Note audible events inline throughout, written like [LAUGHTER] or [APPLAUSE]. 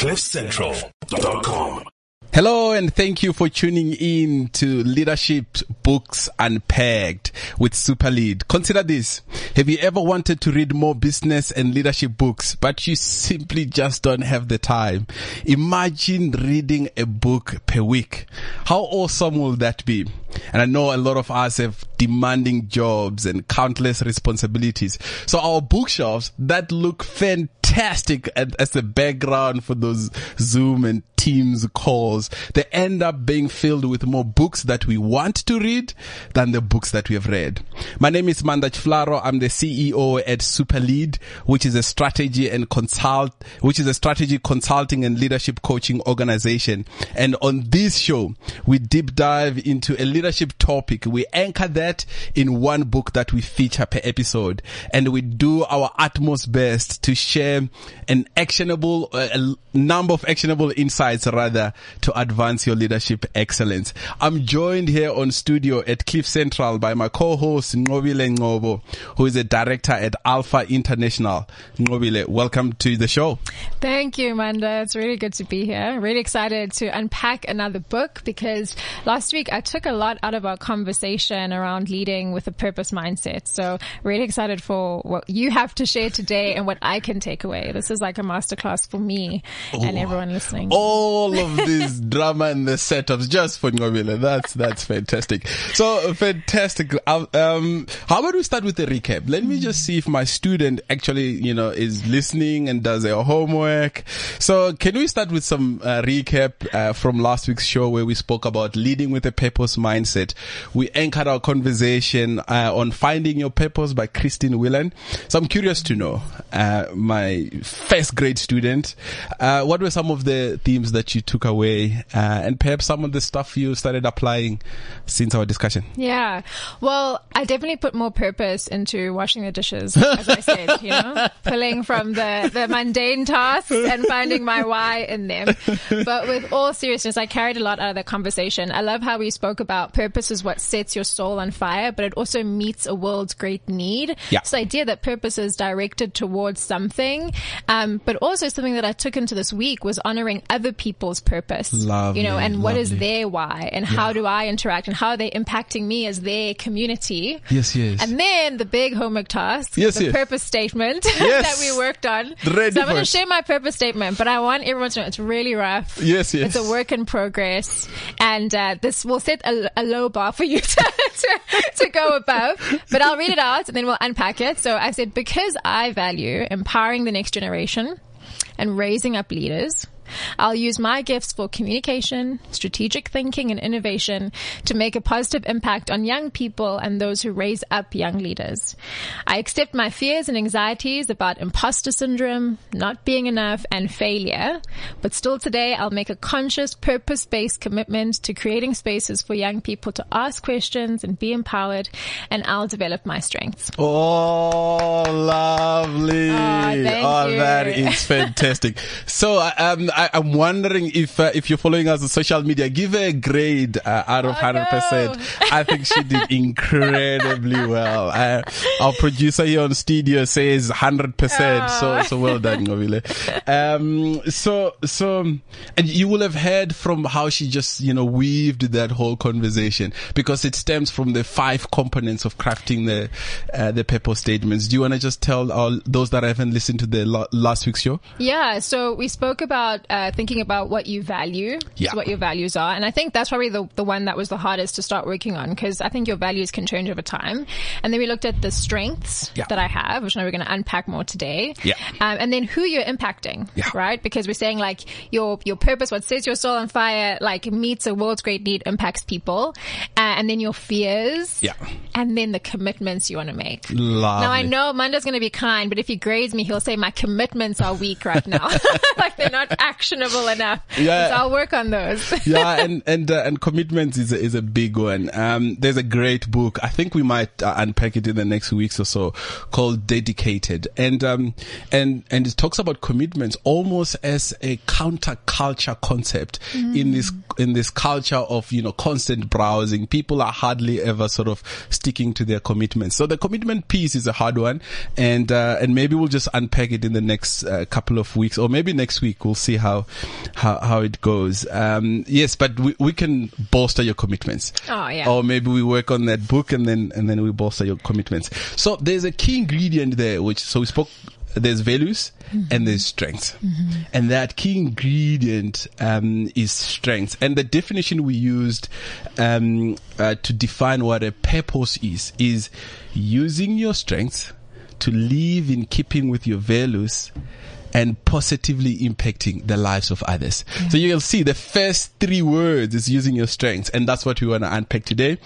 CliffCentral.com. Hello and thank you for tuning in to Leadership Books Unpacked with SuperLead. Consider this. Have you ever wanted to read more business and leadership books, but you simply just don't have the time? Imagine reading a book per week. How awesome will that be? And I know a lot of us have demanding jobs and countless responsibilities. So our bookshelves that look fantastic as a background for those Zoom and Teams calls, they end up being filled with more books that we want to read than the books that we have read. My name is Maanda Tshifularo. I'm the CEO at SuperLead, which is a strategy and consult, which is a strategy consulting and leadership coaching organization. And on this show, we deep dive into a leadership topic. We anchor that in one book that we feature per episode and we do our utmost best to share an actionable, uh, a number of actionable insights rather to advance your leadership excellence. I'm joined here on studio at Cliff Central by my co-host Nqobile Ngcobo, who is a director at Alpha International. Nqobile, welcome to the show. Thank you, Maanda. It's really good to be here. Really excited to unpack another book because last week I took a lot out of our conversation around leading with a purpose mindset. So really excited for what you have to share today and what I can take away. This is like a masterclass for me oh. and everyone listening. All of this drama and the setups just for Nqobile. That's, that's fantastic. So fantastic. Um, how about we start with the recap? Let me just see if my student actually, you know, is listening and does their homework. So can we start with some uh, recap uh, from last week's show where we spoke about leading with a purpose mindset? We anchored our conversation uh, on finding your purpose by Christine Whelan. So I'm curious to know, uh, my first grade student, uh, what were some of the themes that you took away, uh, and perhaps some of the stuff you started applying since our discussion? Yeah, well, I definitely put more purpose into washing the dishes, as I [LAUGHS] said, you know, pulling from the the mundane tasks and finding my why in them. But with all seriousness, I carried a lot out of the conversation. I love how we spoke about purpose is what sets your soul on fire, but it also meets a world's great need. Yeah. This idea that purpose is directed towards something, um, but also something that I took into this week was honoring other people's purpose. Lovely, you know, and what is their why and how do I interact and how are they impacting me as their community? Yes, yes. And then the big homework task, Yes, the yes. purpose statement [LAUGHS] Yes. that we worked on. Ready so I'm going to share my purpose statement, but I want everyone to know it's really rough. Yes, yes. It's a work in progress, and uh, this will set a, a low bar for you [LAUGHS] to, to to go above. But I'll read it out, and then we'll unpack it. So I said because I value empowering the next generation and raising up leaders. I'll use my gifts for communication, strategic thinking, and innovation to make a positive impact on young people and those who raise up young leaders. I accept my fears and anxieties about imposter syndrome, not being enough, and failure, but still today I'll make a conscious, purpose-based commitment to creating spaces for young people to ask questions and be empowered, and I'll develop my strengths. Oh, lovely. Oh, thank oh, you. that is fantastic. so, um, I, I'm wondering if, uh, if you're following us on social media, give her a grade, uh, out of Oh, 100%. no. I think she did [LAUGHS] incredibly well. Uh, our producer here on studio says 100%. So, Oh. so well done, Nqobile. Um, so, so, and you will have heard from how she just, you know, weaved that whole conversation because it stems from the five components of crafting the, uh, the purpose statements. Do you want to just tell all those that haven't listened to the lo- last week's show? Yeah, so we spoke about uh, thinking about what you value, Yeah. what your values are, and I think that's probably the the one that was the hardest to start working on because I think your values can change over time. And then we looked at the strengths Yeah. that I have, which I know we're going to unpack more today. Yeah. um, and then who you're impacting, Yeah. right? Because we're saying like your your purpose, what sets your soul on fire, like meets a world's great need, impacts people, uh, and then your fears, Yeah. and then the commitments you want to make. Lovely. Now I know Maanda's going to be kind, but if he grades me, he'll say my commitments are weak right now. [LAUGHS] like they're not [LAUGHS] actionable enough. [LAUGHS] Yeah. So I'll work on those. [LAUGHS] yeah, and and uh, and commitments is a, is a big one. Um, there's a great book. I think we might uh, unpack it in the next weeks or so, called Dedicated, and um, and and it talks about commitments almost as a counterculture concept in this in this culture of you know constant browsing. People are hardly ever sort of sticking to their commitments. So the commitment piece is a hard one, and uh, and maybe we'll just unpack it in the next uh, couple of weeks, or maybe next week we'll see how how how how it goes. Um, yes, but we we can bolster your commitments. Oh, yeah. Or maybe we work on that book and then and then we bolster your commitments. So there's a key ingredient there, which so we spoke. There's values and there's strengths, and that key ingredient um, is strength. And the definition we used um, uh, to define what a purpose is is using your strengths to live in keeping with your values and positively impacting the lives of others. So you'll see the first three words is using your strengths. And that's what we want to unpack today.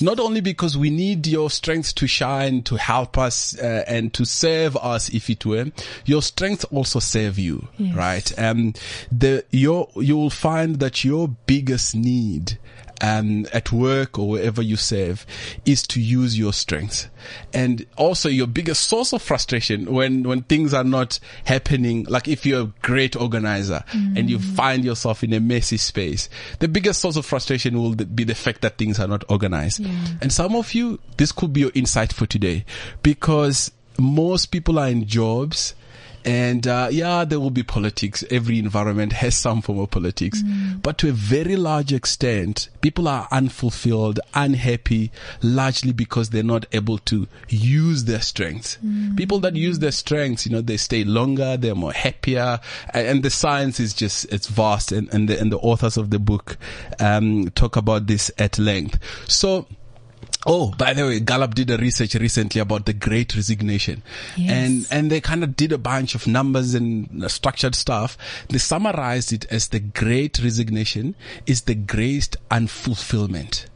Not only because we need your strengths to shine, to help us, uh, and to serve us, if it were, your strengths also serve you, Yes. right? Um, the, your, you will find that your biggest need um, at work or wherever you serve is to use your strengths. And also your biggest source of frustration when, when things are not happening, like if you're a great organizer and you find yourself in a messy space, the biggest source of frustration will be the fact that things are not organized. And some of you, this could be your insight for today because most people are in jobs and uh, yeah, there will be politics. Every environment has some form of politics, but to a very large extent, people are unfulfilled, unhappy, largely because they're not able to use their strengths. People that use their strengths, you know, they stay longer, they're more happier, and, and the science is just it's vast, and and the, and the authors of the book um, talk about this at length. So. Oh, by the way, Gallup did a research recently about the Great Resignation, Yes. and and they kind of did a bunch of numbers and structured stuff. They summarized it as the Great Resignation is the greatest unfulfillment.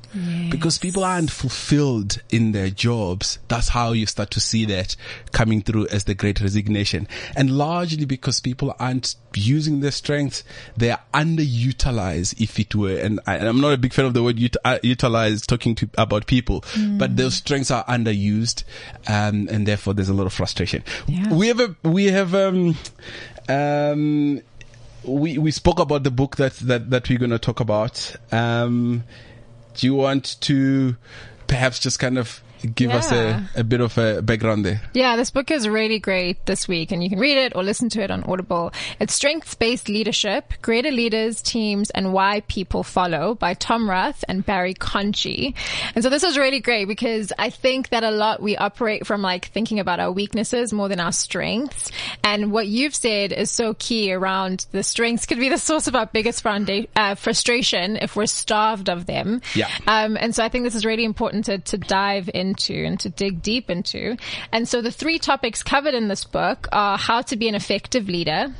Because people aren't fulfilled in their jobs. That's how you start to see that coming through as the great resignation. And largely because people aren't using their strengths, they are underutilized, if it were. And, I, I'm not a big fan of the word ut- uh, utilize talking to, about people, but those strengths are underused. Um, and therefore there's a lot of frustration. Yeah. We have a, we have, um, um, we we spoke about the book that that that we're going to talk about. Um, do you want to perhaps just kind of give us a, a bit of a background there? Yeah, this book is really great this week, and you can read it or listen to it on Audible. It's Strengths Based Leadership Greater Leaders, Teams, and Why People Follow by Tom Rath and Barry Conchie. And so this is really great because I think that a lot we operate from like thinking about our weaknesses more than our strengths. And what you've said is so key around the strengths could be the source of our biggest founda- uh, frustration if we're starved of them. Yeah. Um, and so I think this is really important to, to dive into and to dig deep into. And so the three topics covered in this book are how to be an effective leader,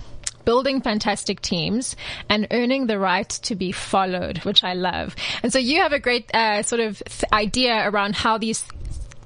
building fantastic teams, and earning the right to be followed, which I love. And so you have a great uh, sort of th- idea around how these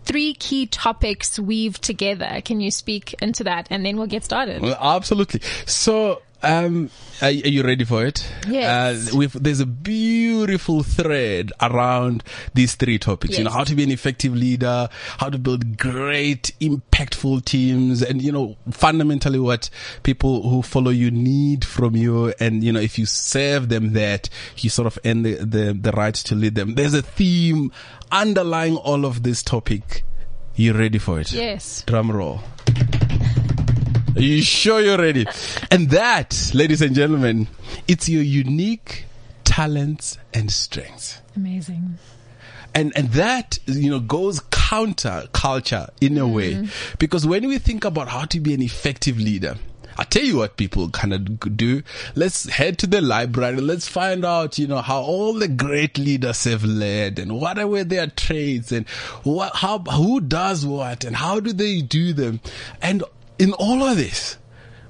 three key topics weave together. Can you speak into that? And then we'll get started. Well, absolutely. So, um, are, are you ready for it? Yes. Uh, we've, there's a beautiful thread around these three topics. Yes. You know, how to be an effective leader, how to build great, impactful teams, and you know, fundamentally what people who follow you need from you. And you know, if you serve them that, you sort of earn the, the, the right to lead them. There's a theme underlying all of this topic. You ready for it? Yes. Drum roll. Are you sure you're ready? And that, ladies and gentlemen, it's your unique talents and strengths. Amazing. And, and that, you know, goes counter culture in a way. Mm-hmm. Because when we think about how to be an effective leader, I'll tell you what people kind of do. Let's head to the library. Let's find out, you know, how all the great leaders have led and what were their traits and what, how, who does what and how do they do them. And in all of this,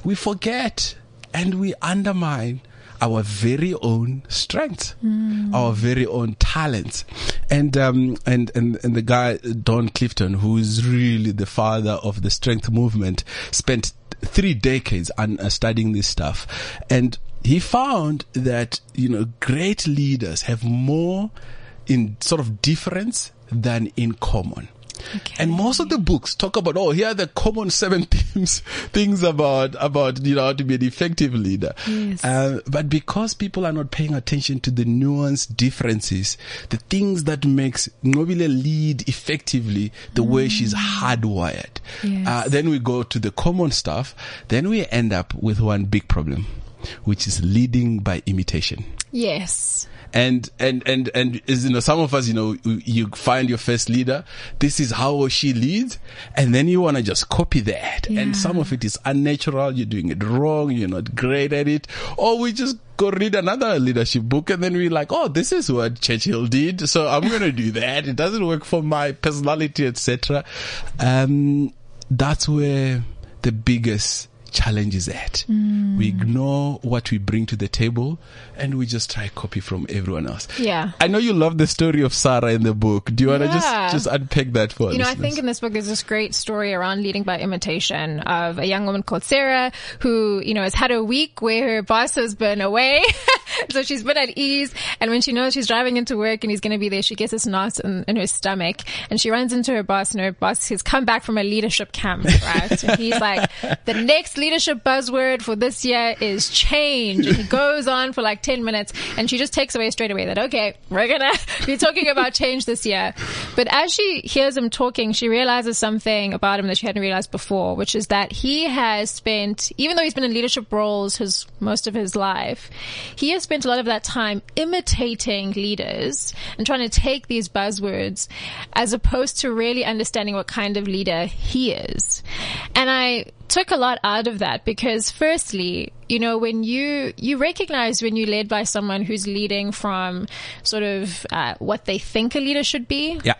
we forget and we undermine our very own strengths, our very own talents. And, um, and, and, and the guy, Don Clifton, who is really the father of the strength movement, spent three decades on uh, studying this stuff. And he found that, you know, great leaders have more in sort of difference than in common. And most of the books talk about, oh, here are the common seven [LAUGHS] themes, things about, about, you know, how to be an effective leader. Yes. Uh, but because people are not paying attention to the nuanced differences, the things that makes Nqobile lead effectively, the way she's hardwired. Yes. Uh, then we go to the common stuff. Then we end up with one big problem. which is leading by imitation. Yes. And, and, and, and, is, you know, some of us, you know, you find your first leader. This is how she leads. And then you want to just copy that. Yeah. And some of it is unnatural. You're doing it wrong. You're not great at it. Or we just go read another leadership book and then we're like, oh, this is what Churchill did. So I'm going to do that. It doesn't work for my personality, etc. Um, that's where the biggest challenge is at. Mm. We ignore what we bring to the table and we just try copy from everyone else. Yeah. I know you love the story of Sarah in the book. Do you want to Yeah. just, just unpack that for us? You know, I think in this book there's this great story around leading by imitation of a young woman called Sarah who, you know, has had a week where her boss has been away. [LAUGHS] so she's been at ease. And when she knows she's driving into work and he's going to be there, she gets this knot in, in her stomach and she runs into her boss and her boss has come back from a leadership camp, right? and he's like, the next leadership buzzword for this year is change. And he [LAUGHS] goes on for like 10 minutes and she just takes away straight away that, okay, we're going [LAUGHS] to be talking about change this year. But as she hears him talking, she realizes something about him that she hadn't realized before, which is that he has spent, even though he's been in leadership roles his, most of his life, he has spent a lot of that time imitating leaders and trying to take these buzzwords as opposed to really understanding what kind of leader he is. And I took a lot out of that because firstly, you know, when you, you recognize when you're led by someone who's leading from sort of, uh, what they think a leader should be yeah.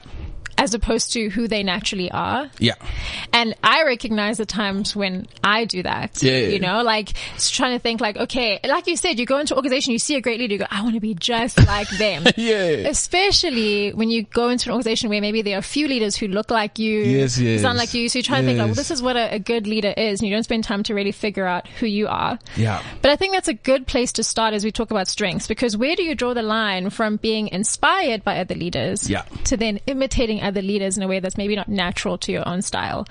As opposed to who they naturally are. Yeah. And I recognize the times when I do that. Yeah. You know, like it's trying to think like, okay, like you said, you go into an organization, you see a great leader, you go, I want to be just like them. [LAUGHS] Yeah. Especially when you go into an organization where maybe there are a few leaders who look like you, Yes, yes. sound like you. So you try to think like, well, this is what a, a good leader is. And you don't spend time to really figure out who you are. Yeah. But I think that's a good place to start as we talk about strengths because where do you draw the line from being inspired by other leaders Yeah. to then imitating other leaders in a way that's maybe not natural to your own style?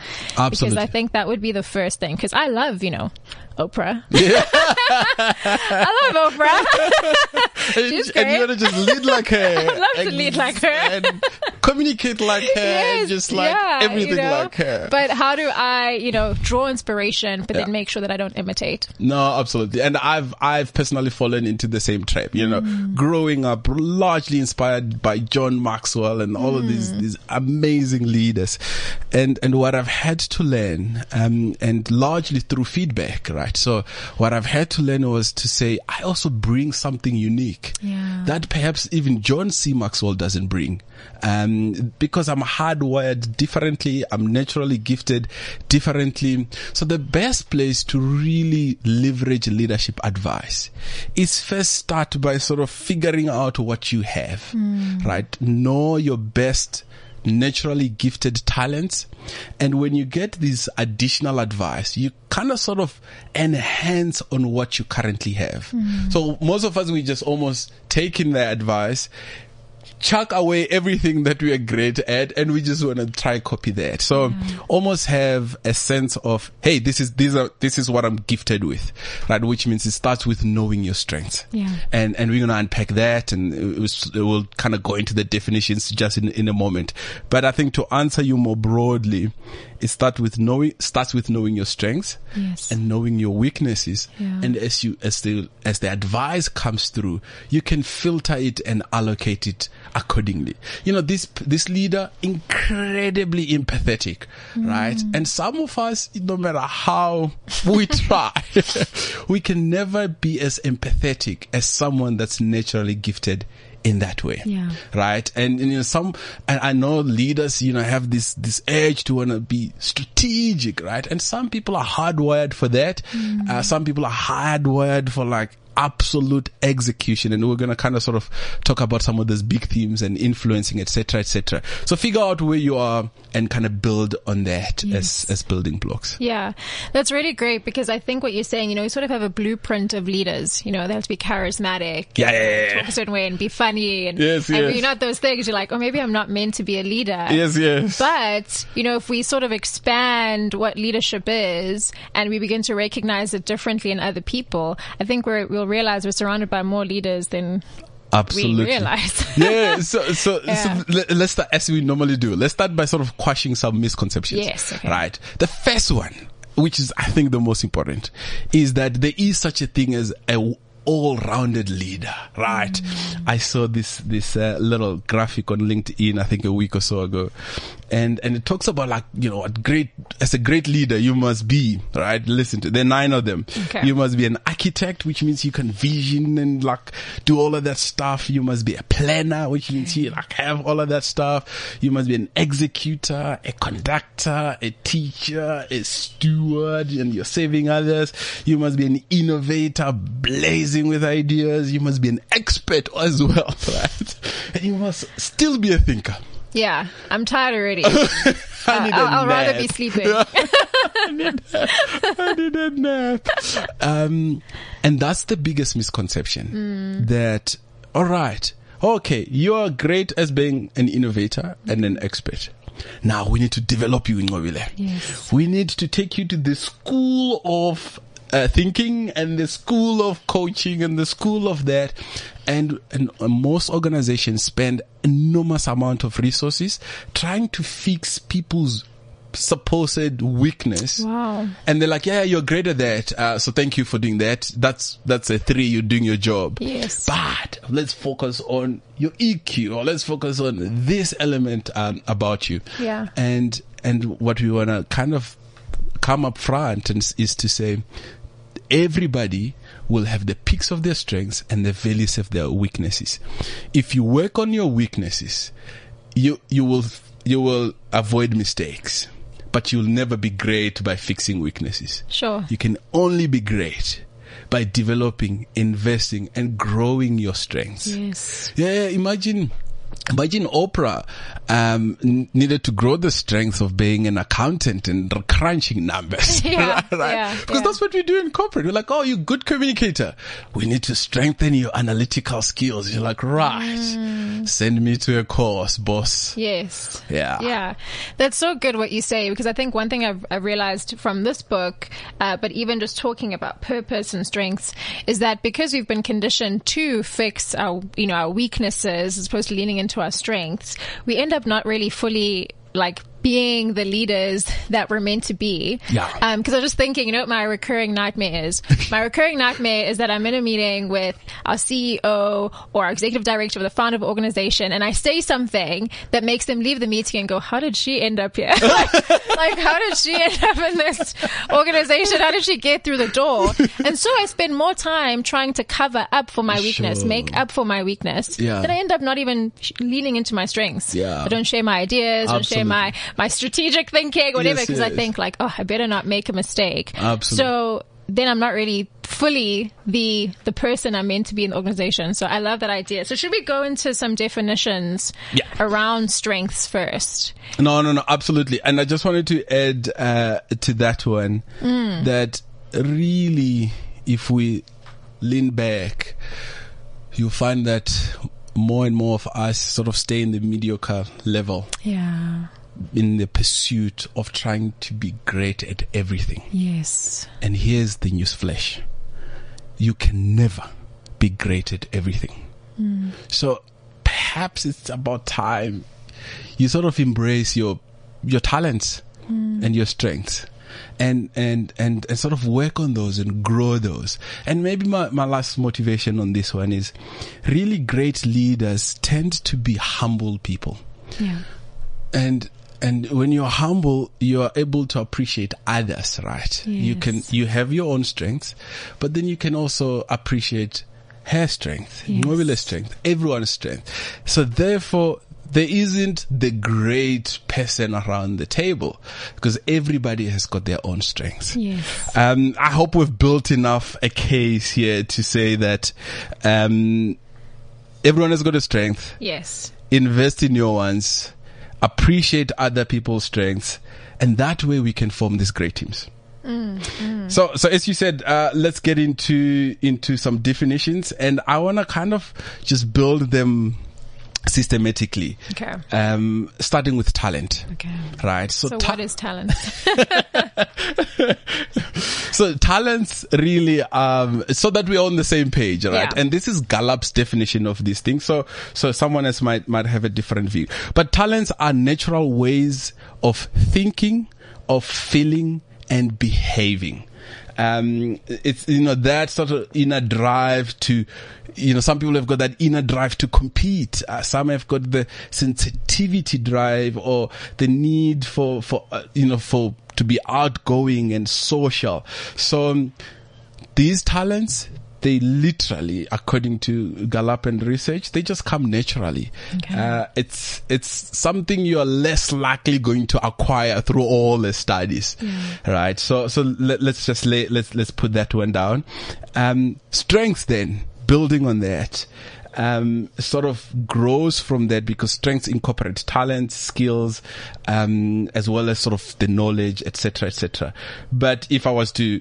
Because I think that would be the first thing because I love, you know, Oprah. [LAUGHS] Yeah. I love Oprah. [LAUGHS] and, and you want to just lead like her. I [LAUGHS] love to lead like her. And communicate like her. and just like yeah, everything you know? like her. But how do I, you know, draw inspiration, but Yeah. then make sure that I don't imitate? No, absolutely. And I've, I've personally fallen into the same trap, you know, growing up largely inspired by John Maxwell and all of these, these amazing leaders. And, and what I've had to learn, um, and largely through feedback, right? So what I've had to learn was to say, I also bring something unique Yeah. that perhaps even John C. Maxwell doesn't bring. Um, because I'm hardwired differently. I'm naturally gifted differently. So the best place to really leverage leadership advice is first start by sort of figuring out what you have, right? Know your best naturally gifted talents. And when you get this additional advice, you kind of sort of enhance on what you currently have. Mm-hmm. So most of us, we just almost take in the advice, chuck away everything that we are great at and we just want to try copy that. So almost have a sense of, hey, this is, these are, this is what I'm gifted with, right? Which means it starts with knowing your strengths. Yeah. And, and we're going to unpack that and it was, we'll kind of go into the definitions just in, in a moment. But I think to answer you more broadly, it starts with knowing, starts with knowing your strengths Yes. and knowing your weaknesses. Yeah. And as you, as the, as the advice comes through, you can filter it and allocate it accordingly. You know, this, this leader, incredibly empathetic, mm. right? And some of us, no matter how we [LAUGHS] try, [LAUGHS] we can never be as empathetic as someone that's naturally gifted in that way. Yeah. Right. And, and, you know, some, and I know leaders, you know, have this, this urge to want to be strategic, right? And some people are hardwired for that. Uh, some people are hardwired for like, absolute execution and we're going to kind of sort of talk about some of those big themes and influencing etc etc so figure out where you are and kind of build on that Yes. as as building blocks Yeah, that's really great because I think what you're saying, you know, you sort of have a blueprint of leaders. You know, they have to be charismatic, Yeah, yeah, yeah, talk a certain way, and be funny, and, Yes, and yes. you're not those things, you're like, oh, maybe I'm not meant to be a leader. yes yes But, you know, if we sort of expand what leadership is and we begin to recognize it differently in other people, I think we're, we'll realize we're surrounded by more leaders than absolutely we realize. [LAUGHS] yeah so so, Yeah. so let, let's start as we normally do let's start by sort of quashing some misconceptions Yes, okay. right the first one which is, I think, the most important, is that there is such a thing as a all-rounded leader, right? Mm. I saw this this uh, little graphic on LinkedIn, I think a week or so ago, and and it talks about like you know, a great as a great leader, you must be right. Listen to there are nine of them. Okay. You must be an architect, which means you can vision and like do all of that stuff. You must be a planner, which means you like have all of that stuff. You must be an executor, a conductor, a teacher, a steward, and you're saving others. You must be an innovator, blazing with ideas. You must be an expert as well, [LAUGHS] right? And you must still be a thinker. Yeah, I'm tired already. [LAUGHS] uh, I'll, I'll rather be sleeping. [LAUGHS] [LAUGHS] I, need, I need a nap. Um, and that's the biggest misconception mm. that, all right, okay, you're great as being an innovator and an expert. Now we need to develop you in Nqobile. Yes. We need to take you to the school of uh, thinking and the school of coaching and the school of that. And, and uh, most organizations spend enormous amount of resources trying to fix people's supposed weakness. Wow. And they're like, yeah, you're great at that. Uh, so thank you for doing that. That's, that's a three. You're doing your job. Yes. But let's focus on your EQ or let's focus on this element um, about you. Yeah. And, and what we want to kind of come up front and, is to say, everybody will have the peaks of their strengths and the valleys of their weaknesses. If you work on your weaknesses, you, you will, you will avoid mistakes, but you'll never be great by fixing weaknesses. Sure. You can only be great by developing, investing and growing your strengths. Yes. Yeah. Imagine, Imagine Oprah um, needed to grow the strength of being an accountant and crunching numbers, [LAUGHS] yeah, [LAUGHS] right? Yeah, because yeah. that's what we do in corporate. We're like, oh, you're a good communicator. We need to strengthen your analytical skills. You're like, right, mm. send me to a course, boss. Yes. Yeah. Yeah. That's so good what you say because I think one thing I've, I've realized from this book, uh, but even just talking about purpose and strengths, is that because we've been conditioned to fix our, you know, our weaknesses as opposed to leaning into our strengths, we end up not really fully like being the leaders that we're meant to be. Yeah. Um, cause I was just thinking, you know what my recurring nightmare is? [LAUGHS] my recurring nightmare is that I'm in a meeting with our CEO or our executive director or the founder of an organization and I say something that makes them leave the meeting and go, how did she end up here? [LAUGHS] like, like, how did she end up in this organization? How did she get through the door? And so I spend more time trying to cover up for my weakness, sure. make up for my weakness. Yeah. Then I end up not even leaning into my strengths. Yeah. I don't share my ideas, I don't share my, my strategic thinking, whatever, because yes, yes. I think like, oh, I better not make a mistake. Absolutely. So then I'm not really fully the the person I'm meant to be in the organization. So I love that idea. So should we go into some definitions yeah. around strengths first? No, no, no, absolutely. And I just wanted to add uh, to that one mm. that really, if we lean back, you'll find that more and more of us sort of stay in the mediocre level. Yeah in the pursuit of trying to be great at everything. Yes. And here's the news flash. You can never be great at everything. Mm. So perhaps it's about time you sort of embrace your your talents mm. and your strengths and, and, and, and sort of work on those and grow those. And maybe my, my last motivation on this one is really great leaders tend to be humble people. Yeah. And and when you're humble, you are able to appreciate others, right? Yes. You can, you have your own strengths, but then you can also appreciate her strength, yes. strength, everyone's strength. So therefore, there isn't the great person around the table because everybody has got their own strengths. Yes. Um, I hope we've built enough a case here to say that, um, everyone has got a strength. Yes. Invest in your ones appreciate other people's strengths, and that way we can form these great teams. Mm, mm. So, so as you said, uh, let's get into into some definitions, and I want to kind of just build them systematically. Okay. Um, starting with talent. Okay. Right. So, so ta- what is talent? [LAUGHS] so talents really, um, so that we're on the same page, right? Yeah. And this is Gallup's definition of these things. So, so someone else might, might have a different view, but talents are natural ways of thinking, of feeling, and behaving. Um, it's, you know, that sort of inner drive to, you know, some people have got that inner drive to compete. Uh, some have got the sensitivity drive or the need for, for, uh, you know, for, to be outgoing and social. So, um, these talents, they literally, according to Gallup and research, they just come naturally. Okay. Uh, it's it's something you are less likely going to acquire through all the studies, right? So so let, us just lay, let's let's put that one down. Um, strengths then, building on that. Um, sort of grows from that because strengths incorporate talent, skills, um, as well as sort of the knowledge, etc., etc. But if I was to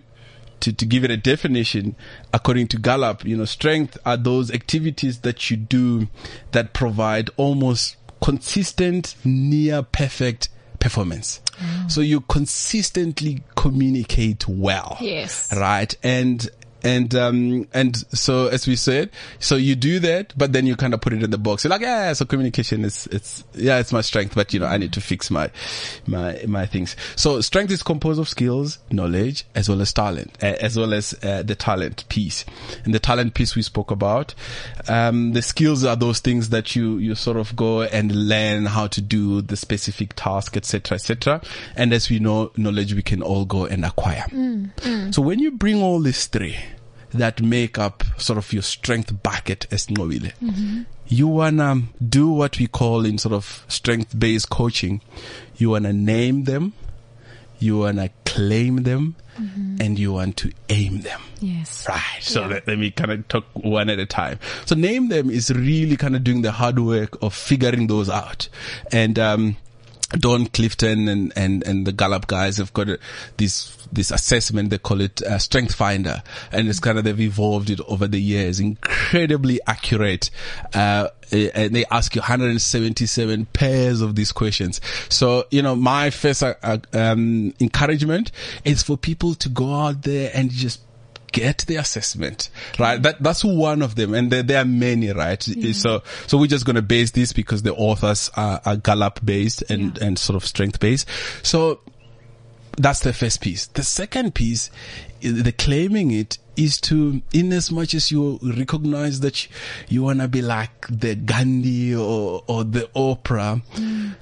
to, to give it a definition, according to Gallup, you know, strength are those activities that you do that provide almost consistent, near perfect performance. Mm. So you consistently communicate well. Yes. Right. And, and um and so as we said, so you do that, but then you kind of put it in the box. You're like, yeah, so communication is it's yeah, it's my strength, but you know, I need to fix my my my things. So strength is composed of skills, knowledge, as well as talent, uh, as well as uh, the talent piece. And the talent piece we spoke about. Um, the skills are those things that you you sort of go and learn how to do the specific task, etc., etc. And as we know, knowledge we can all go and acquire. So when you bring all these three that make up sort of your strength bucket as Nqobile, you wanna do what we call in sort of strength based coaching. You wanna name them, you wanna claim them, and you want to aim them. Yes. Right. So Yeah. let, let me kind of talk one at a time. So name them is really kind of doing the hard work of figuring those out. And, um, Don Clifton and, and, and the Gallup guys have got a, this, this assessment. They call it uh, Strength Finder. And it's kind of, they've evolved it over the years. Incredibly accurate. Uh, and they ask you 177 pairs of these questions. So, you know, my first, uh, uh, um, encouragement is for people to go out there and just get the assessment, right? That, that's one of them. And there, there are many, right? So, so we're just going to base this because the authors are, are Gallup based and, and sort of strength based. So that's the first piece. The second piece, the claiming it is to, in as much as you recognize that you, want to be like the Gandhi or, or the Oprah, mm.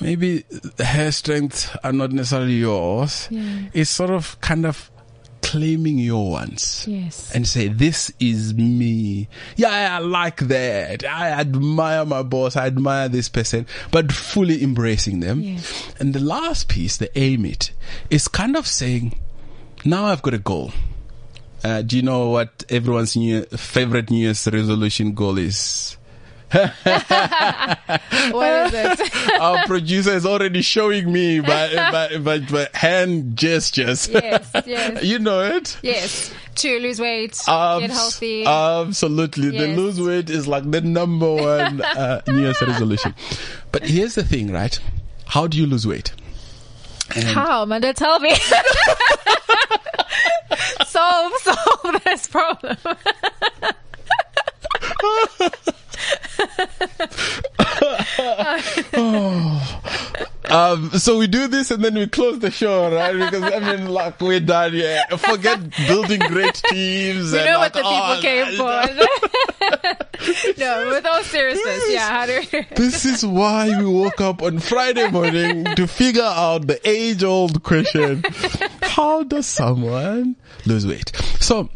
maybe her strengths are not necessarily yours. Yeah. It's sort of kind of claiming your ones Yes. and say, this is me. Yeah, I like that. I admire my boss. I admire this person, but fully embracing them. Yes. And the last piece, the aim it, is kind of saying, now I've got a goal. Uh, do you know what everyone's new, favorite New Year's resolution goal is? [LAUGHS] what is it? [LAUGHS] Our producer is already showing me by, by, by, by hand gestures. yes. Yes. [LAUGHS] you know it. Yes. To lose weight, Abs- get healthy. Absolutely. The lose weight is like the number one uh, New Year's resolution. But here's the thing, right? How do you lose weight? And How, Maanda? Tell me. solve, solve this problem. Um, so we do this and then we close the show, right? Because I mean, like we're done here. Forget building great teams. You know like, what the people oh, came for. [LAUGHS] no, with all seriousness, yeah. How do This is why we woke up on Friday morning to figure out the age old question. How does someone lose weight? So,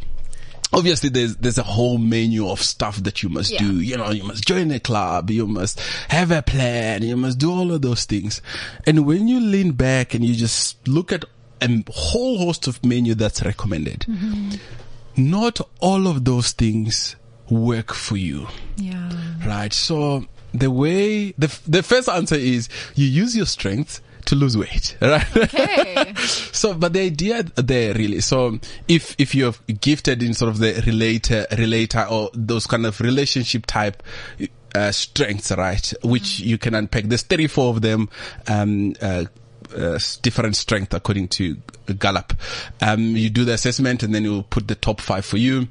obviously there's, there's a whole menu of stuff that you must Yeah. do. You know, you must join a club, you must have a plan, you must do all of those things. And when you lean back and you just look at a whole host of menu that's recommended, mm-hmm. not all of those things work for you. Yeah. Right. So the way the the first answer is you use your strength to lose weight. [LAUGHS] Right. Okay. [LAUGHS] so, but the idea there really. So if if you're gifted in sort of the relator relator or those kind of relationship type. Uh, strengths, right? Which you can unpack. There's 34 of them. Um, uh, uh, different strength according to Gallup. Um, you do the assessment and then you put the top five for you.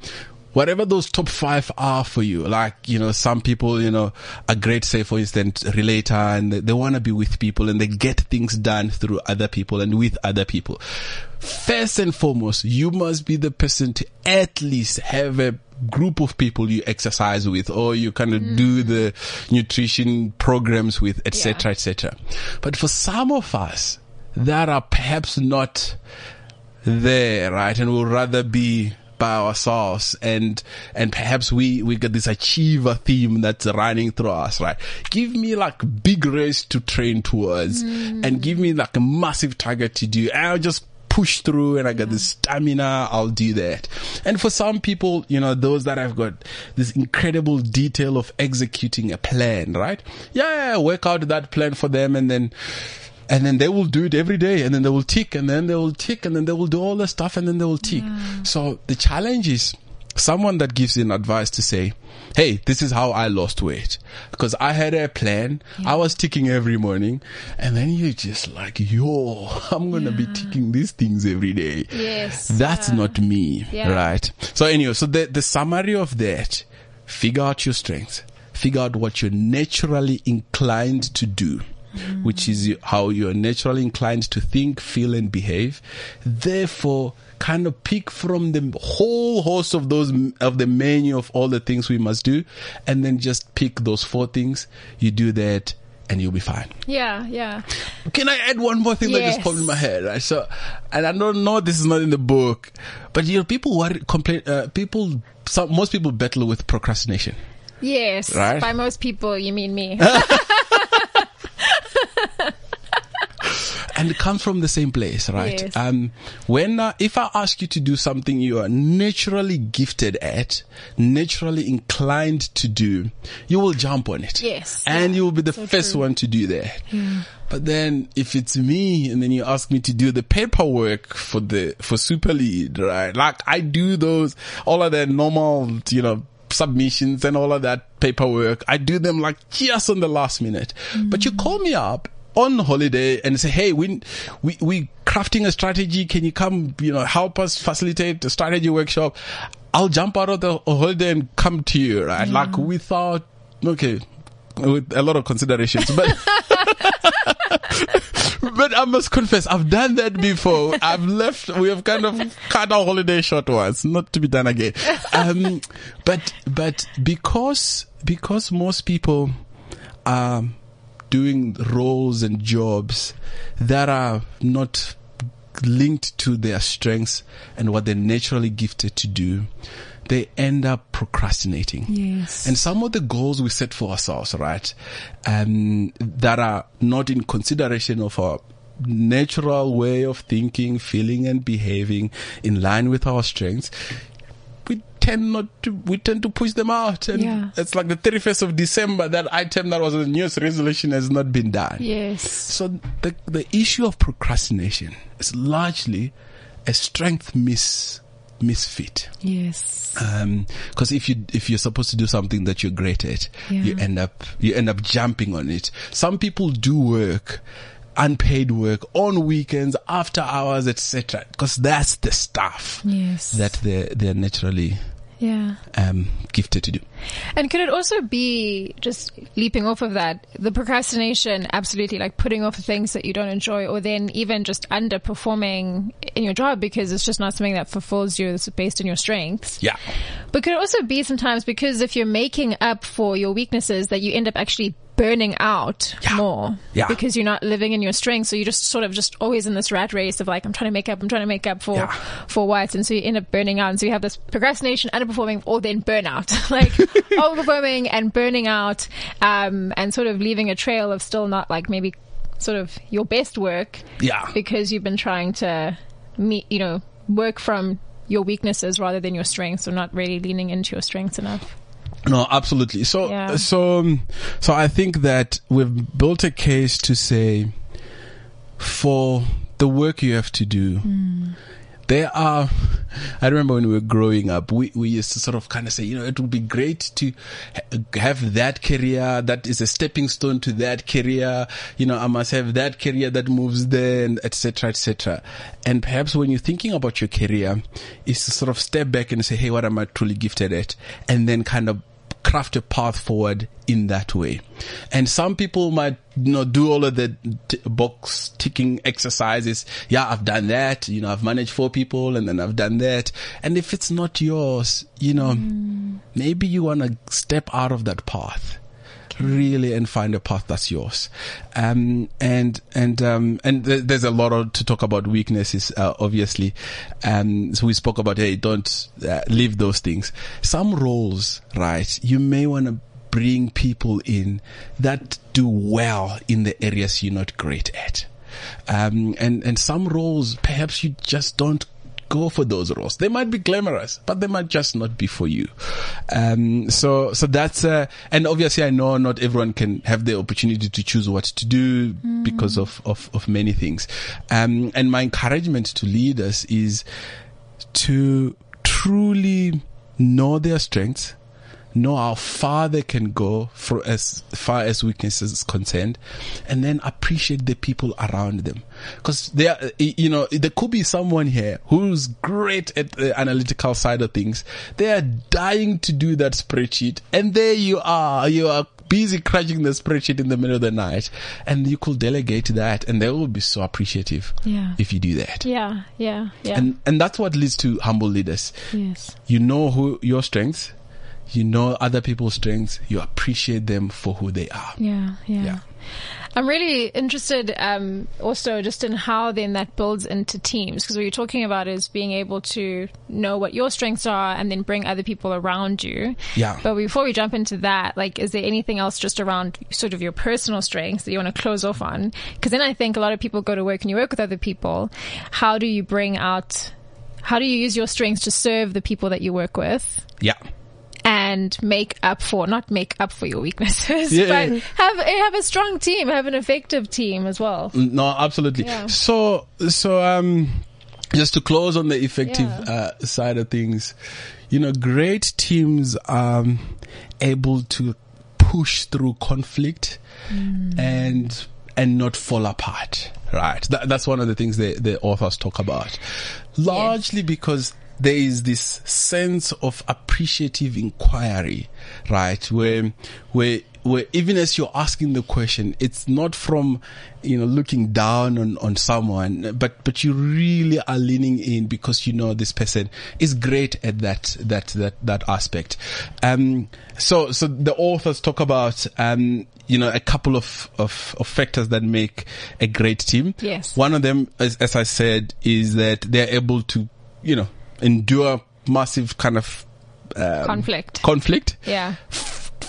Whatever those top five are for you, like, you know, some people, you know, are great, say, for instance, relator and they, they want to be with people and they get things done through other people and with other people. First and foremost, you must be the person to at least have a group of people you exercise with or you kind of mm. do the nutrition programs with, etc., yeah. etc. But for some of us that are perhaps not there, right? And will rather be by ourselves and and perhaps we we get this achiever theme that's running through us right give me like big race to train towards mm. and give me like a massive target to do i'll just push through and I got the stamina, I'll do that. And for some people, you know, those that have got this incredible detail of executing a plan, right? Yeah, work out that plan for them and then and then they will do it every day and then they will tick and then they will tick and then they will do all the stuff and then they will tick. Yeah. So the challenge is someone that gives in advice to say, Hey, this is how I lost weight because I had a plan. Yeah. I was ticking every morning and then you're just like, yo, [LAUGHS] I'm going to yeah. be ticking these things every day. Yes. That's not me. Right. So anyway, so the, the summary of that, figure out your strengths, figure out what you're naturally inclined to do mm. which is how you're naturally inclined to think, feel, and behave. Therefore, kind of pick from the whole host of those of the menu of all the things we must do, and then just pick those four things. You do that and you'll be fine. Yeah, yeah. Can I add one more thing yes. that just popped in my head? Right? So, and I don't know this is not in the book, but you know, people worry, complain, uh, people, some, most people battle with procrastination. Yes. Right? By most people, you mean me. [LAUGHS] [LAUGHS] [LAUGHS] and it comes from the same place, right? Yes. Um, when uh, if I ask you to do something you are naturally gifted at, naturally inclined to do, you will jump on it. Yes, and yeah. you will be the so first true. one to do that. Yeah. But then if it's me and then you ask me to do the paperwork for the, for SuperLead, right? Like I do those, all of the normal, you know, submissions and all of that paperwork. I do them like just on the last minute. Mm. But you call me up on holiday and say, Hey, we, we, we crafting a strategy. Can you come, you know, help us facilitate the strategy workshop? I'll jump out of the holiday and come to you, right? Yeah. Like without, okay, with a lot of considerations, but, [LAUGHS] [LAUGHS] but I must confess, I've done that before. I've left, we have kind of cut our holiday short once, not to be done again. Um, but, but because, because most people, are doing roles and jobs that are not linked to their strengths and what they're naturally gifted to do, they end up procrastinating. Yes. And some of the goals we set for ourselves, right, um, that are not in consideration of our natural way of thinking, feeling and behaving in line with our strengths, we tend not to, we tend to push them out. And yeah. it's like the 31st of December, that item that was a New Year's resolution has not been done. Yes. So the, the issue of procrastination is largely a strength miss misfit. Yes. Um, cause if you, if you're supposed to do something that you're great at, yeah. you end up, you end up jumping on it. Some people do work unpaid work on weekends, after hours, etc. Because that's the stuff yes. that they're, they're naturally yeah um, gifted to do. And could it also be just leaping off of that, the procrastination, absolutely like putting off things that you don't enjoy, or then even just underperforming in your job because it's just not something that fulfills you, based on your strengths. Yeah. But could it also be sometimes because if you're making up for your weaknesses that you end up actually burning out yeah. more yeah. because you're not living in your strength. So you're just sort of just always in this rat race of like, I'm trying to make up, I'm trying to make up for, yeah. for what. And so you end up burning out. And so you have this procrastination, underperforming, or then burnout, [LAUGHS] like [LAUGHS] overperforming and burning out, um, and sort of leaving a trail of still not like maybe sort of your best work. Yeah. Because you've been trying to meet, you know, work from your weaknesses rather than your strengths or not really leaning into your strengths enough. No, absolutely. So, yeah. so, um, so I think that we've built a case to say for the work you have to do, mm. There are, I remember when we were growing up, we, we used to sort of kind of say, you know, it would be great to ha- have that career that is a stepping stone to that career. You know, I must have that career that moves there and et cetera, et cetera. And perhaps when you're thinking about your career is to sort of step back and say, Hey, what am I truly gifted at? And then kind of craft a path forward in that way. And some people might, you know, do all of the t- box ticking exercises. Yeah, I've done that. You know, I've managed four people and then I've done that. And if it's not yours, you know, mm. maybe you want to step out of that path really and find a path that's yours. Um, and, and, um, and th- there's a lot of, to talk about weaknesses, uh, obviously. Um, so we spoke about, hey, don't uh, leave those things. Some roles, right? You may want to bring people in that do well in the areas you're not great at. Um, and, and some roles, perhaps you just don't go for those roles. They might be glamorous, but they might just not be for you. Um, so, so that's, uh, and obviously I know not everyone can have the opportunity to choose what to do mm. because of, of, of many things. Um, and my encouragement to leaders is to truly know their strengths, know how far they can go for as far as weaknesses is concerned, and then appreciate the people around them. Because there, you know, there could be someone here who's great at the analytical side of things. They are dying to do that spreadsheet, and there you are. You are busy crunching the spreadsheet in the middle of the night and you could delegate that and they will be so appreciative yeah. if you do that. Yeah, yeah, yeah. And and that's what leads to humble leaders. Yes. You know who your strengths, you know other people's strengths, you appreciate them for who they are. Yeah, yeah. yeah. I'm really interested um, also just in how then that builds into teams because what you're talking about is being able to know what your strengths are and then bring other people around you. Yeah. But before we jump into that, like, is there anything else just around sort of your personal strengths that you want to close off on? Because then I think a lot of people go to work and you work with other people. How do you bring out? How do you use your strengths to serve the people that you work with? Yeah and make up for not make up for your weaknesses, yeah, [LAUGHS] but yeah. have have a strong team, have an effective team as well. No, absolutely. Yeah. So so um just to close on the effective uh, side of things, you know, great teams are um, able to push through conflict mm. and and not fall apart. Right. That, that's one of the things the, the authors talk about. Largely yes. because there is this sense of appreciative inquiry, right? Where, where, where even as you're asking the question, it's not from, you know, looking down on, on someone, but, but you really are leaning in because you know this person is great at that, that, that, that aspect. Um, so, so the authors talk about, um, you know, a couple of, of, of, factors that make a great team. Yes. One of them, as, as I said, is that they're able to, you know, endure massive kind of um, conflict. Conflict. Yeah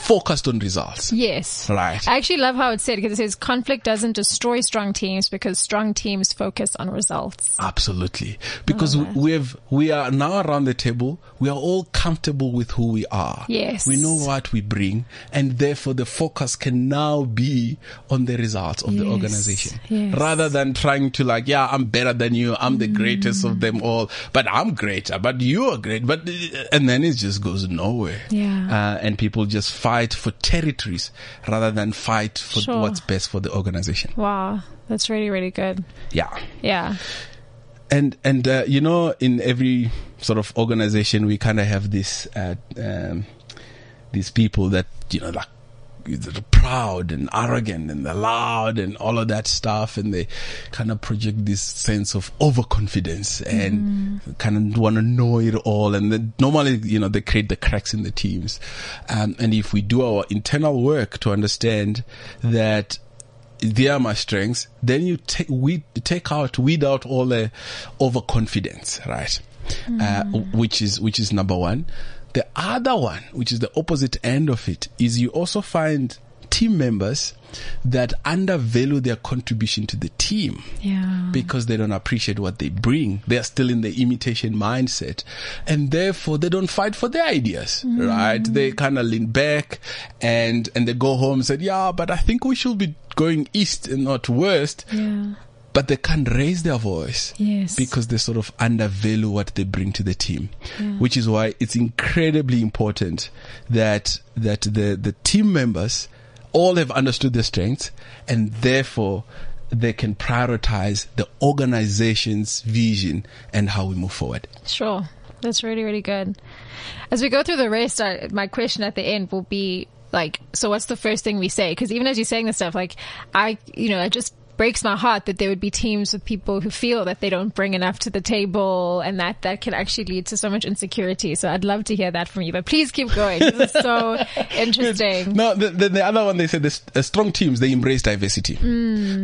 focused on results. Yes. Right. I actually love how it's said because it says conflict doesn't destroy strong teams because strong teams focus on results. Absolutely. Because we have, we are now around the table. We are all comfortable with who we are. Yes. We know what we bring and therefore the focus can now be on the results of yes. the organization yes. rather than trying to like, yeah, I'm better than you. I'm the greatest of them all, but I'm greater, but you are great. But, and then it just goes nowhere. Yeah. Uh, and people just fight fight for territories rather than fight for sure. what's best for the organization. Wow, that's really really good. Yeah. Yeah. And and uh, you know, in every sort of organization, we kind of have this uh, um, these people that you know like proud and arrogant and they're loud and all of that stuff and they kind of project this sense of overconfidence and mm. kind of want to know it all and then normally you know they create the cracks in the teams um, and if we do our internal work to understand that they are my strengths then you take we take out weed out all the overconfidence right mm. uh, which is which is number one the other one, which is the opposite end of it, is you also find team members that undervalue their contribution to the team yeah. because they don't appreciate what they bring. They're still in the imitation mindset and therefore they don't fight for their ideas, mm. right? They kind of lean back and, and they go home and said, yeah, but I think we should be going east and not west. Yeah but they can't raise their voice Yes. because they sort of undervalue what they bring to the team, which is why it's incredibly important that that the the team members all have understood their strengths and therefore they can prioritize the organization's vision and how we move forward. Sure. That's really, really good. As we go through the rest, I, my question at the end will be like, so what's the first thing we say? Because even as you're saying this stuff, like, I, you know, I just breaks my heart that there would be teams with people who feel that they don't bring enough to the table and that that can actually lead to so much insecurity. So I'd love to hear that from you, but please keep going. This is so [LAUGHS] interesting. No, the, the, the other one they said the uh, strong teams they embrace diversity,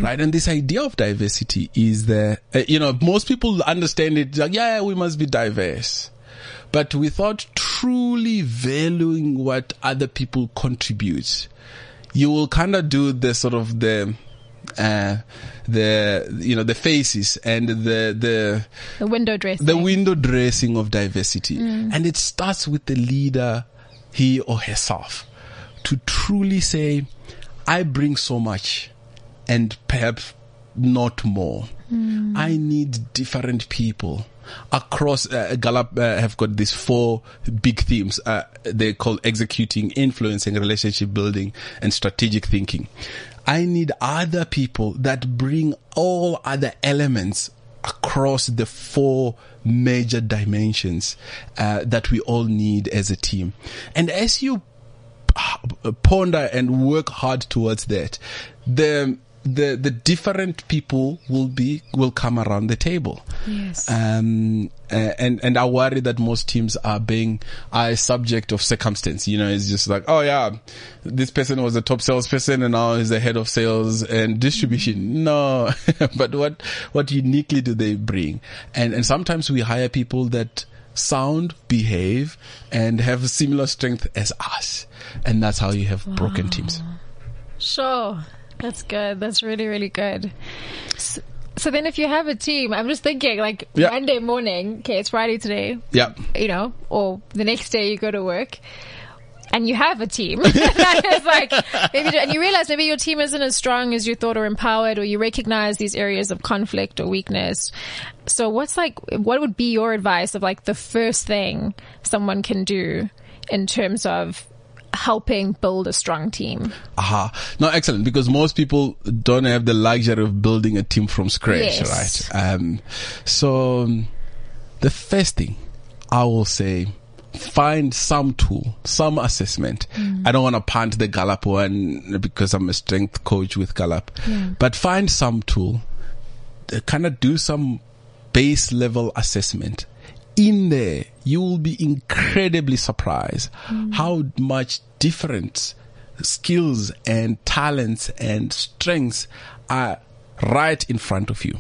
right? And this idea of diversity is the uh, you know most people understand it like yeah we must be diverse, but without truly valuing what other people contribute, you will kind of do the sort of the uh the you know the faces and the the The window dressing. the window dressing of diversity. And it starts with the leader, he or herself, to truly say, I bring so much and perhaps not more. I need different people. Across uh, Gallup uh, have got these four big themes. Uh, they call executing, influencing, relationship building, and strategic thinking. I need other people that bring all other elements across the four major dimensions uh, that we all need as a team. And as you ponder and work hard towards that, the the the different people will be will come around the table. Yes. Um, uh, and and I worry that most teams are being are a subject of circumstance. You know, it's just like, oh yeah, this person was a top salesperson and now he's the head of sales and distribution. No, [LAUGHS] but what what uniquely do they bring? And and sometimes we hire people that sound, behave, and have a similar strength as us, and that's how you have broken teams. Sure. That's good. That's really, really good. So, so then if you have a team, I'm just thinking like Yeah. Monday morning, okay, it's Friday today, Yep. you know, or the next day you go to work and you have a team [LAUGHS] [LAUGHS] that is like maybe and you realize maybe your team isn't as strong as you thought or empowered or you recognize these areas of conflict or weakness so what's like what would be your advice of like the first thing someone can do in terms of helping build a strong team Aha. No, excellent. Because most people don't have the luxury of building a team from scratch, Yes. right? Um, so um, the first thing I will say, find some tool, some assessment. I don't want to punt the Gallup one because I'm a strength coach with Gallup, but find some tool, kind of do some base level assessment. In there, you will be incredibly surprised how much different skills and talents and strengths are right in front of you.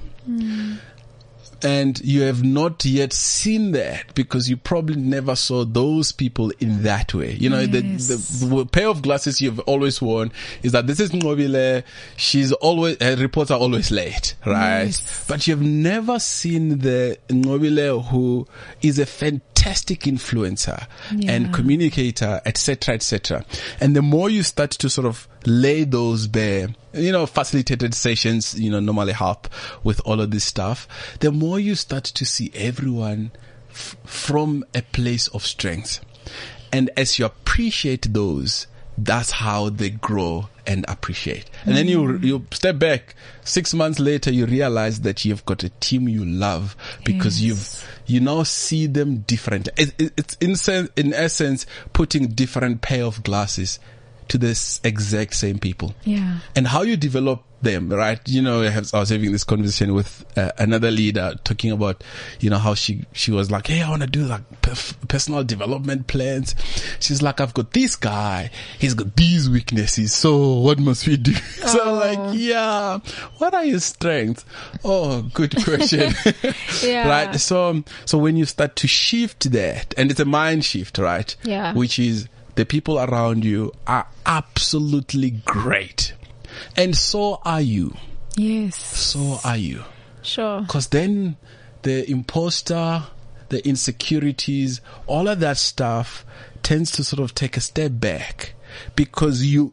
And you have not yet seen that because you probably never saw those people in that way. You know, Yes. the, the, the pair of glasses you've always worn is that this is Nqobile. She's always, her reports are always late, right? Yes. But you've never seen the Nqobile who is a fantastic influencer Yeah. and communicator, etc., etc. And the more you start to sort of lay those bare, you know, facilitated sessions, you know, normally help with all of this stuff, the more you start to see everyone f- from a place of strength. And as you appreciate those, that's how they grow and appreciate. And then you, mm. you step back six months later, you realize that you've got a team you love because Yes. you've, you now see them different. It, it, it's in, sen- in essence putting different pair of glasses to this exact same people yeah and how you develop them, right? You know, I, have, I was having this conversation with uh, another leader talking about, you know, how she, she was like, Hey, I want to do like perf- personal development plans. She's like, I've got this guy. He's got these weaknesses. So what must we do? [LAUGHS] so I'm like, yeah, what are your strengths? Oh, good question. [LAUGHS] Yeah. right. So, so when you start to shift that and it's a mind shift, right? Yeah. Which is the people around you are absolutely great. And so are you. yes So are you. sure Cause then the imposter, the insecurities, all of that stuff tends to sort of take a step back because you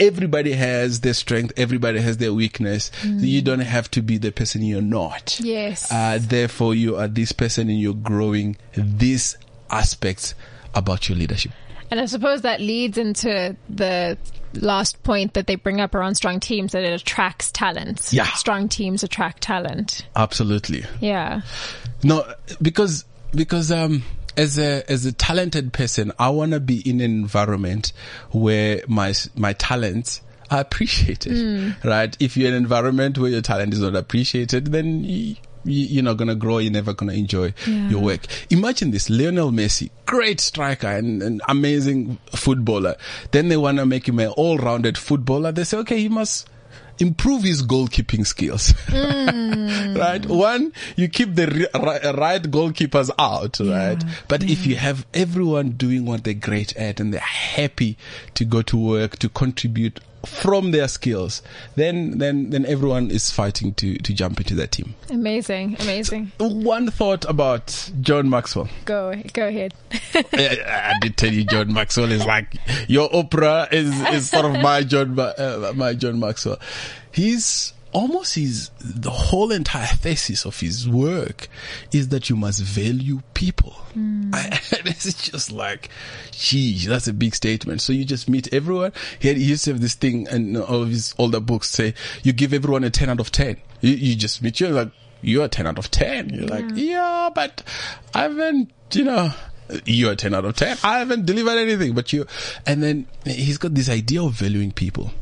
everybody has their strength, everybody has their weakness. Mm. So you don't have to be the person you're not. Yes. Uh, therefore, you are this person and you're growing these aspects about your leadership. And I suppose that leads into the last point that they bring up around strong teams that it attracts talent. Yeah. Strong teams attract talent. Absolutely. Yeah. No, because because um as a as a talented person, I want to be in an environment where my my talents are appreciated. Right? If you're in an environment where your talent is not appreciated, then you're not gonna grow. You're never gonna enjoy Yeah. your work. Imagine this: Lionel Messi, great striker and an amazing footballer. Then they want to make him an all-rounded footballer. They say, okay, he must improve his goalkeeping skills. Mm. [LAUGHS] right? One, you keep the ri- ri- right goalkeepers out, right? But if mm. you have everyone doing what they're great at and they're happy to go to work, to contribute from their skills, then, then, then everyone is fighting to, to jump into that team. Amazing. Amazing. One thought about John Maxwell. Go, go ahead. [LAUGHS] I, I did tell you, John Maxwell is like your Oprah is is sort of my John uh, my John Maxwell. He's almost his the whole entire thesis of his work is that you must value people. Hmm. [LAUGHS] I, this is just like, geez, that's a big statement. So you just meet everyone. He, had, he used to have this thing, and all of his older books say you give everyone a ten out of ten. You, you just meet you like you're a 10 out of 10. You're like, yeah, but I haven't, you know, you're a 10 out of 10. I haven't delivered anything, but you, and then he's got this idea of valuing people.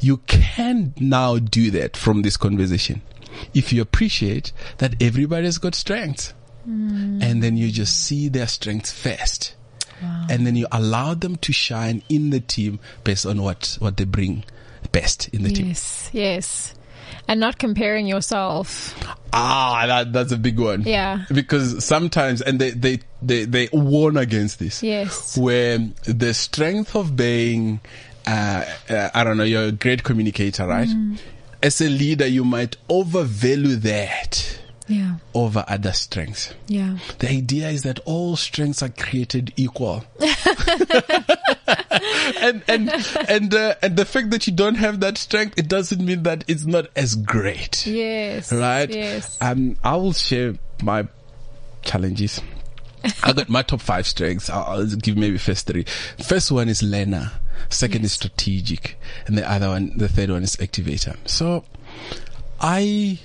You can now do that from this conversation. If you appreciate that everybody's got strengths and then you just see their strengths first. And then you allow them to shine in the team based on what, what they bring best in the team. Yes. Yes. And not comparing yourself. Ah, that, that's a big one. Yeah. Because sometimes, and they, they, they, they warn against this. Yes. Where the strength of being, uh, uh, I don't know, you're a great communicator, right? Mm. As a leader, you might overvalue that Yeah. over other strengths. Yeah. The idea is that all strengths are created equal. [LAUGHS] and and and uh, and the fact that you don't have that strength, it doesn't mean that it's not as great Yes. right? Yes. Um, I will share my challenges. [LAUGHS] I got my top five strengths. I'll, I'll give maybe first three. First one is learner. Second is strategic, and the other one, the third one is activator. So, I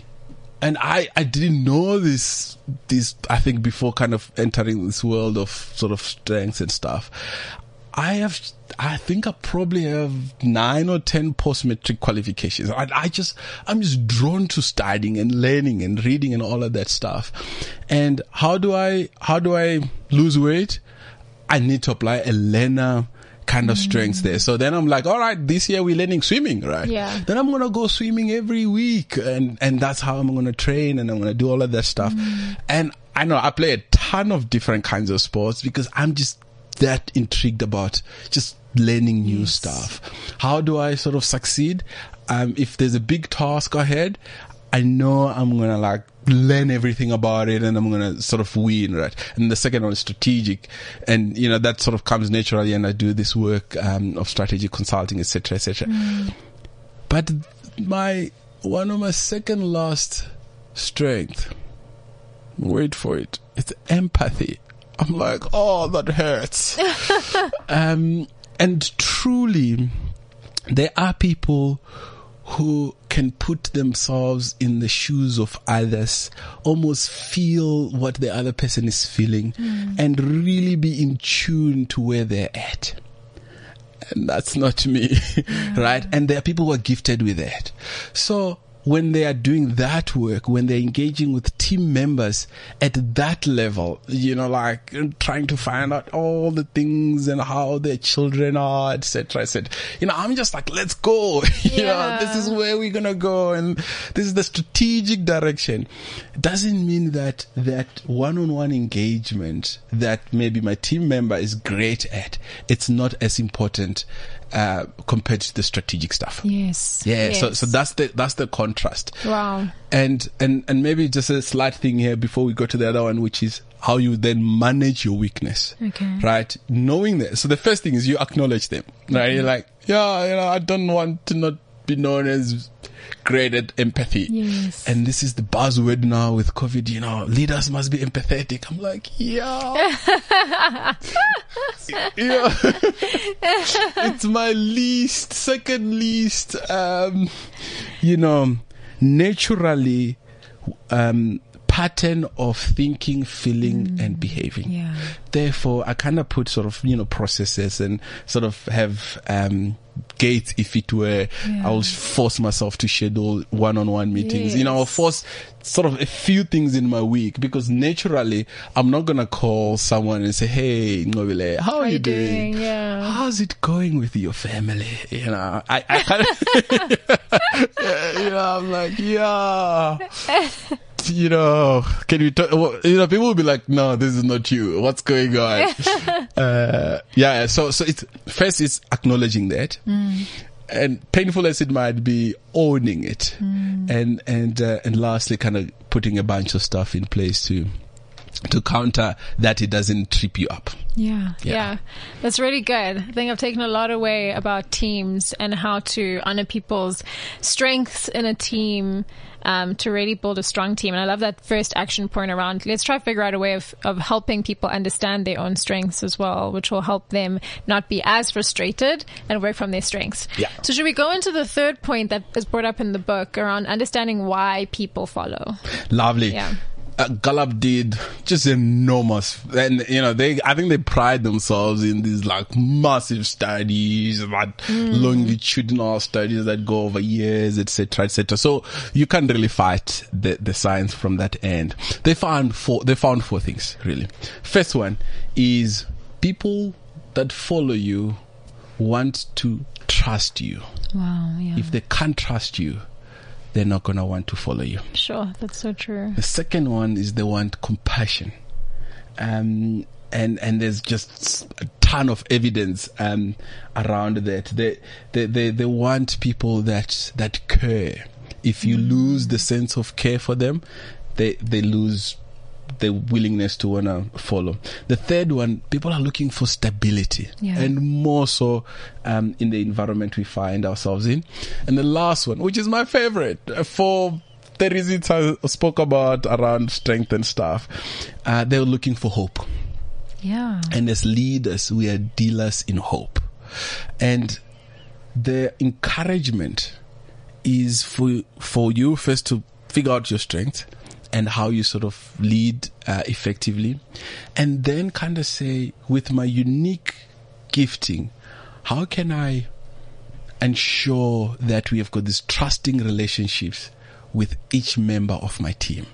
and I I didn't know this this I think before kind of entering this world of sort of strengths and stuff. I have, I think I probably have nine or ten post-matric qualifications. I, I just, I'm just drawn to studying and learning and reading and all of that stuff. And how do I, how do I lose weight? I need to apply a learner kind of strengths there. So then I'm like, all right, this year we're learning swimming, right? Yeah. Then I'm going to go swimming every week. And, and that's how I'm going to train and I'm going to do all of that stuff. And I know I play a ton of different kinds of sports because I'm just that intrigued about just learning new stuff. How do I sort of succeed? Um, if there's a big task ahead, I know I'm gonna like learn everything about it and I'm gonna sort of win, right? And the second one is strategic. And, you know, that sort of comes naturally and I do this work, um, of strategy consulting, etc., etc. But my, one of my second last strength, wait for it, it's empathy. I'm like, oh, that hurts. [LAUGHS] um, and truly, there are people who can put themselves in the shoes of others, almost feel what the other person is feeling, mm. and really be in tune to where they're at. And that's not me, [LAUGHS] right? And there are people who are gifted with that. So when they are doing that work, when they're engaging with team members at that level, you know, like uh, trying to find out all the things and how their children are, etc., etc. You know, I'm just like, let's go. [LAUGHS] you know, this is where we're gonna go, and this is the strategic direction. Doesn't mean that that one-on-one engagement that maybe my team member is great at, it's not as important uh, compared to the strategic stuff. Yes. Yeah, so Yes. so that's the that's the contrast. Wow. And and and maybe just a slight thing here before we go to the other one, which is how you then manage your weakness. Okay. Right? Knowing that. So the first thing is you acknowledge them. Right? You're like, yeah, you know, I don't want to not be known as at empathy. Yes. And this is the buzzword now with COVID, you know, leaders must be empathetic. I'm like, yeah. [LAUGHS] yeah. [LAUGHS] it's my least, second least, um, you know, naturally, um, pattern of thinking, feeling, and behaving. Yeah. Therefore, I kind of put sort of, you know, processes and sort of have, um, gates if it were, Yeah. I'll force myself to schedule one-on-one meetings. You know, I'll force sort of a few things in my week because naturally I'm not going to call someone and say, Hey, Nqobile, how, are How you you doing? doing? Yeah. How's it going with your family? You know, I, I kind of, [LAUGHS] [LAUGHS] you know, I'm like, yeah. [LAUGHS] You know, can you talk? well, You know, people will be like, "No, this is not you. What's going on?" [LAUGHS] uh, yeah. So, so it's first it's acknowledging that, and painful as it might be, owning it, and and uh, and lastly, kind of putting a bunch of stuff in place to to counter that it doesn't trip you up. Yeah, Yeah. yeah, That's really good. I think I've taken a lot away about teams and how to honor people's strengths in a team um, to really build a strong team. And I love that first action point around let's try to figure out a way of, of helping people understand their own strengths as well, which will help them not be as frustrated and work from their strengths. Yeah. So should we go into the third point that is brought up in the book around understanding why people follow? Lovely. Yeah. Uh, Gallup did just enormous, and you know they. I think they pride themselves in these like massive studies, like longitudinal studies that go over years, etc., etc. So you can't really fight the the science from that end. They found four. They found four things really. First one is people that follow you want to trust you. Wow. Yeah. If they can't trust you, they're not gonna want to follow you. sure. That's so true. The second one is they want compassion. Um, and, and there's just a ton of evidence, um, around that. They, they, they, they want people that, that care. If you lose the sense of care for them, they, they lose the willingness to wanna follow. The third one, people are looking for stability, Yeah. and more so um, in the environment we find ourselves in. And the last one, which is my favorite, uh, for the reasons I spoke about around strength and stuff, uh, they're looking for hope. Yeah. And as leaders, we are dealers in hope. And the encouragement is for, for you first to figure out your strength and how you sort of lead uh, effectively. And then kind of say, with my unique gifting, how can I ensure that we have got these trusting relationships with each member of my team?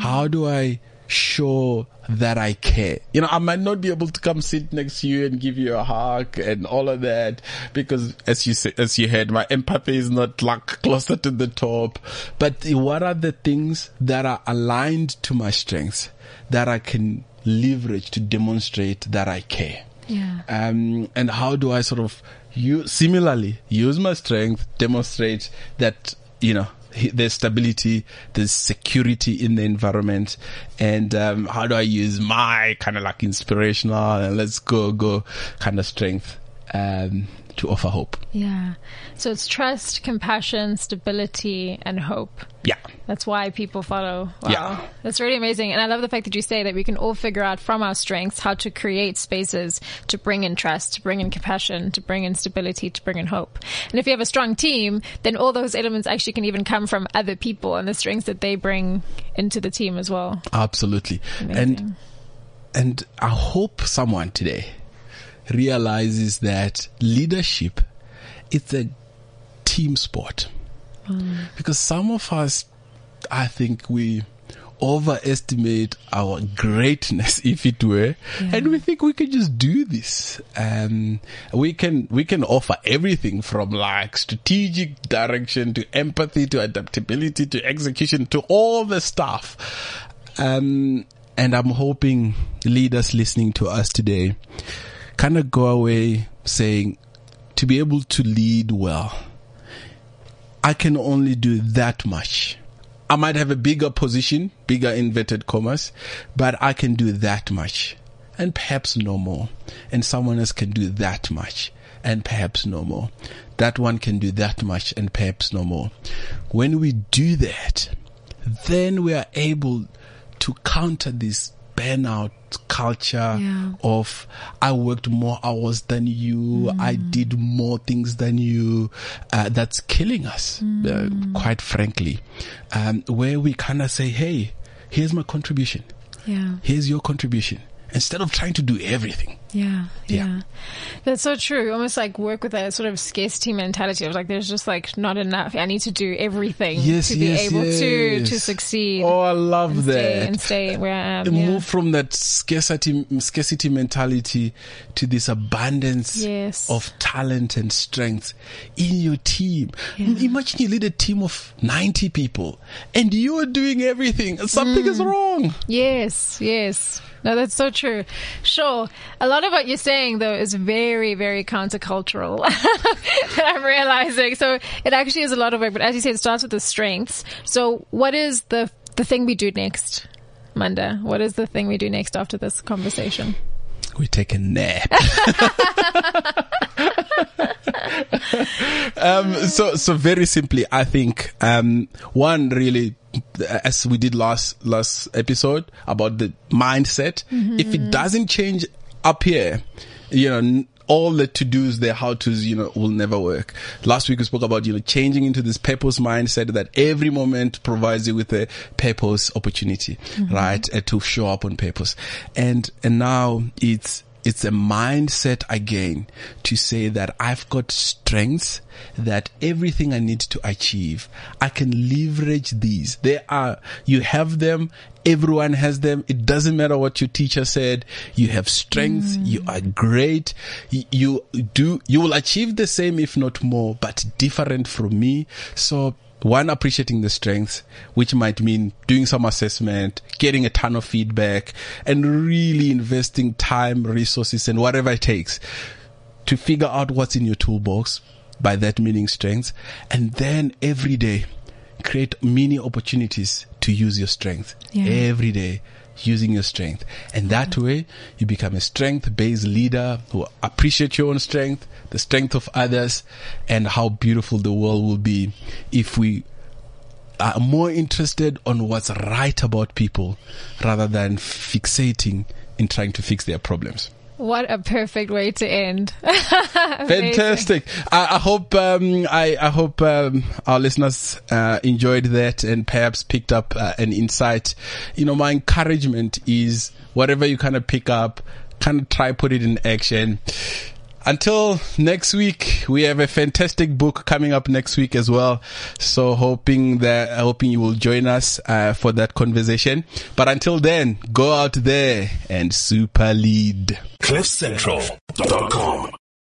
How do I show that I care? You know, I might not be able to come sit next to you and give you a hug and all of that because as you say, as you heard, my empathy is not like closer to the top. But what are the things that are aligned to my strengths that I can leverage to demonstrate that I care? Yeah. um, and how do I sort of you similarly use my strength, demonstrate that you know there's stability, there's security in the environment, and um, how do I use my kind of like inspirational and let's go go kind of strength um, to offer hope. Yeah. So it's trust, compassion, stability, and hope. Yeah. That's why people follow. Wow. Yeah. That's really amazing. And I love the fact that you say that we can all figure out from our strengths how to create spaces to bring in trust, to bring in compassion, to bring in stability, to bring in hope. And if you have a strong team, then all those elements actually can even come from other people and the strengths that they bring into the team as well. Absolutely. And Amazing. and I hope someone today realizes that leadership it's a team sport. Mm. Because some of us I think we overestimate our greatness [LAUGHS] if it were. And we think we can just do this. Um we can we can offer everything from like strategic direction to empathy to adaptability to execution to all the stuff. Um and i'm hoping leaders listening to us today kind of go away saying to be able to lead well I can only do that much. I might have a bigger position, bigger inverted commas, but I can do that much and perhaps no more. And someone else can do that much and perhaps no more. That one can do that much and perhaps no more. When we do that, then we are able to counter this burnout culture Yeah. of I worked more hours than you, I did more things than you. Uh, that's killing us, uh, quite frankly. Um, where we kind of say, hey, here's my contribution. Yeah. Here's your contribution. Instead of trying to do everything. Yeah, Yeah. yeah, That's so true. Almost like work with a sort of scarcity mentality of like, there's just like not enough. I need to do everything Yes, to be yes, able to yes. to succeed. Oh, I love and that. stay, and stay where I am. Yeah. Move from that scarcity scarcity mentality to this abundance Yes. of talent and strength in your team. Imagine you lead a team of 90 people and you're doing everything. Something is Mm. wrong. Yes, yes. No, that's so true. Sure. A lot of what you're saying though is very, very countercultural. [LAUGHS] That I'm realizing. So it actually is a lot of work, but as you said, it starts with the strengths. So what is the, the thing we do next? Maanda, what is the thing we do next after this conversation? We take a nap. [LAUGHS] um, so, so very simply, I think, um, one really, as we did last, last episode about the mindset, if it doesn't change up here, you know, all the to-dos, the how-tos, you know, will never work. Last week we spoke about, you know, changing into this purpose mindset that every moment provides you with a purpose opportunity, right? Uh, to show up on purpose. And, and now it's, it's a mindset again to say that I've got strengths that everything I need to achieve, I can leverage these. They are, you have them. Everyone has them. It doesn't matter what your teacher said. You have strengths. Mm. You are great. You, you do, you will achieve the same, if not more, but different from me. So one appreciating the strengths, which might mean doing some assessment, getting a ton of feedback and really investing time, resources and whatever it takes to figure out what's in your toolbox by that meaning strengths. And then every day create many opportunities to use your strength Yeah. every day using your strength. And that mm-hmm. way you become a strength based leader who appreciate your own strength, the strength of others and how beautiful the world will be if we are more interested on what's right about people rather than fixating in trying to fix their problems. What a perfect way to end. [LAUGHS] Fantastic. I, I hope um, I, I hope um, our listeners uh, enjoyed that and perhaps picked up uh, an insight. You know, my encouragement is whatever you kind of pick up, kind of try put it in action. Until next week, we have a fantastic book coming up next week as well. So hoping that, hoping you will join us, uh, for that conversation. But until then, go out there and super lead. CliffCentral.com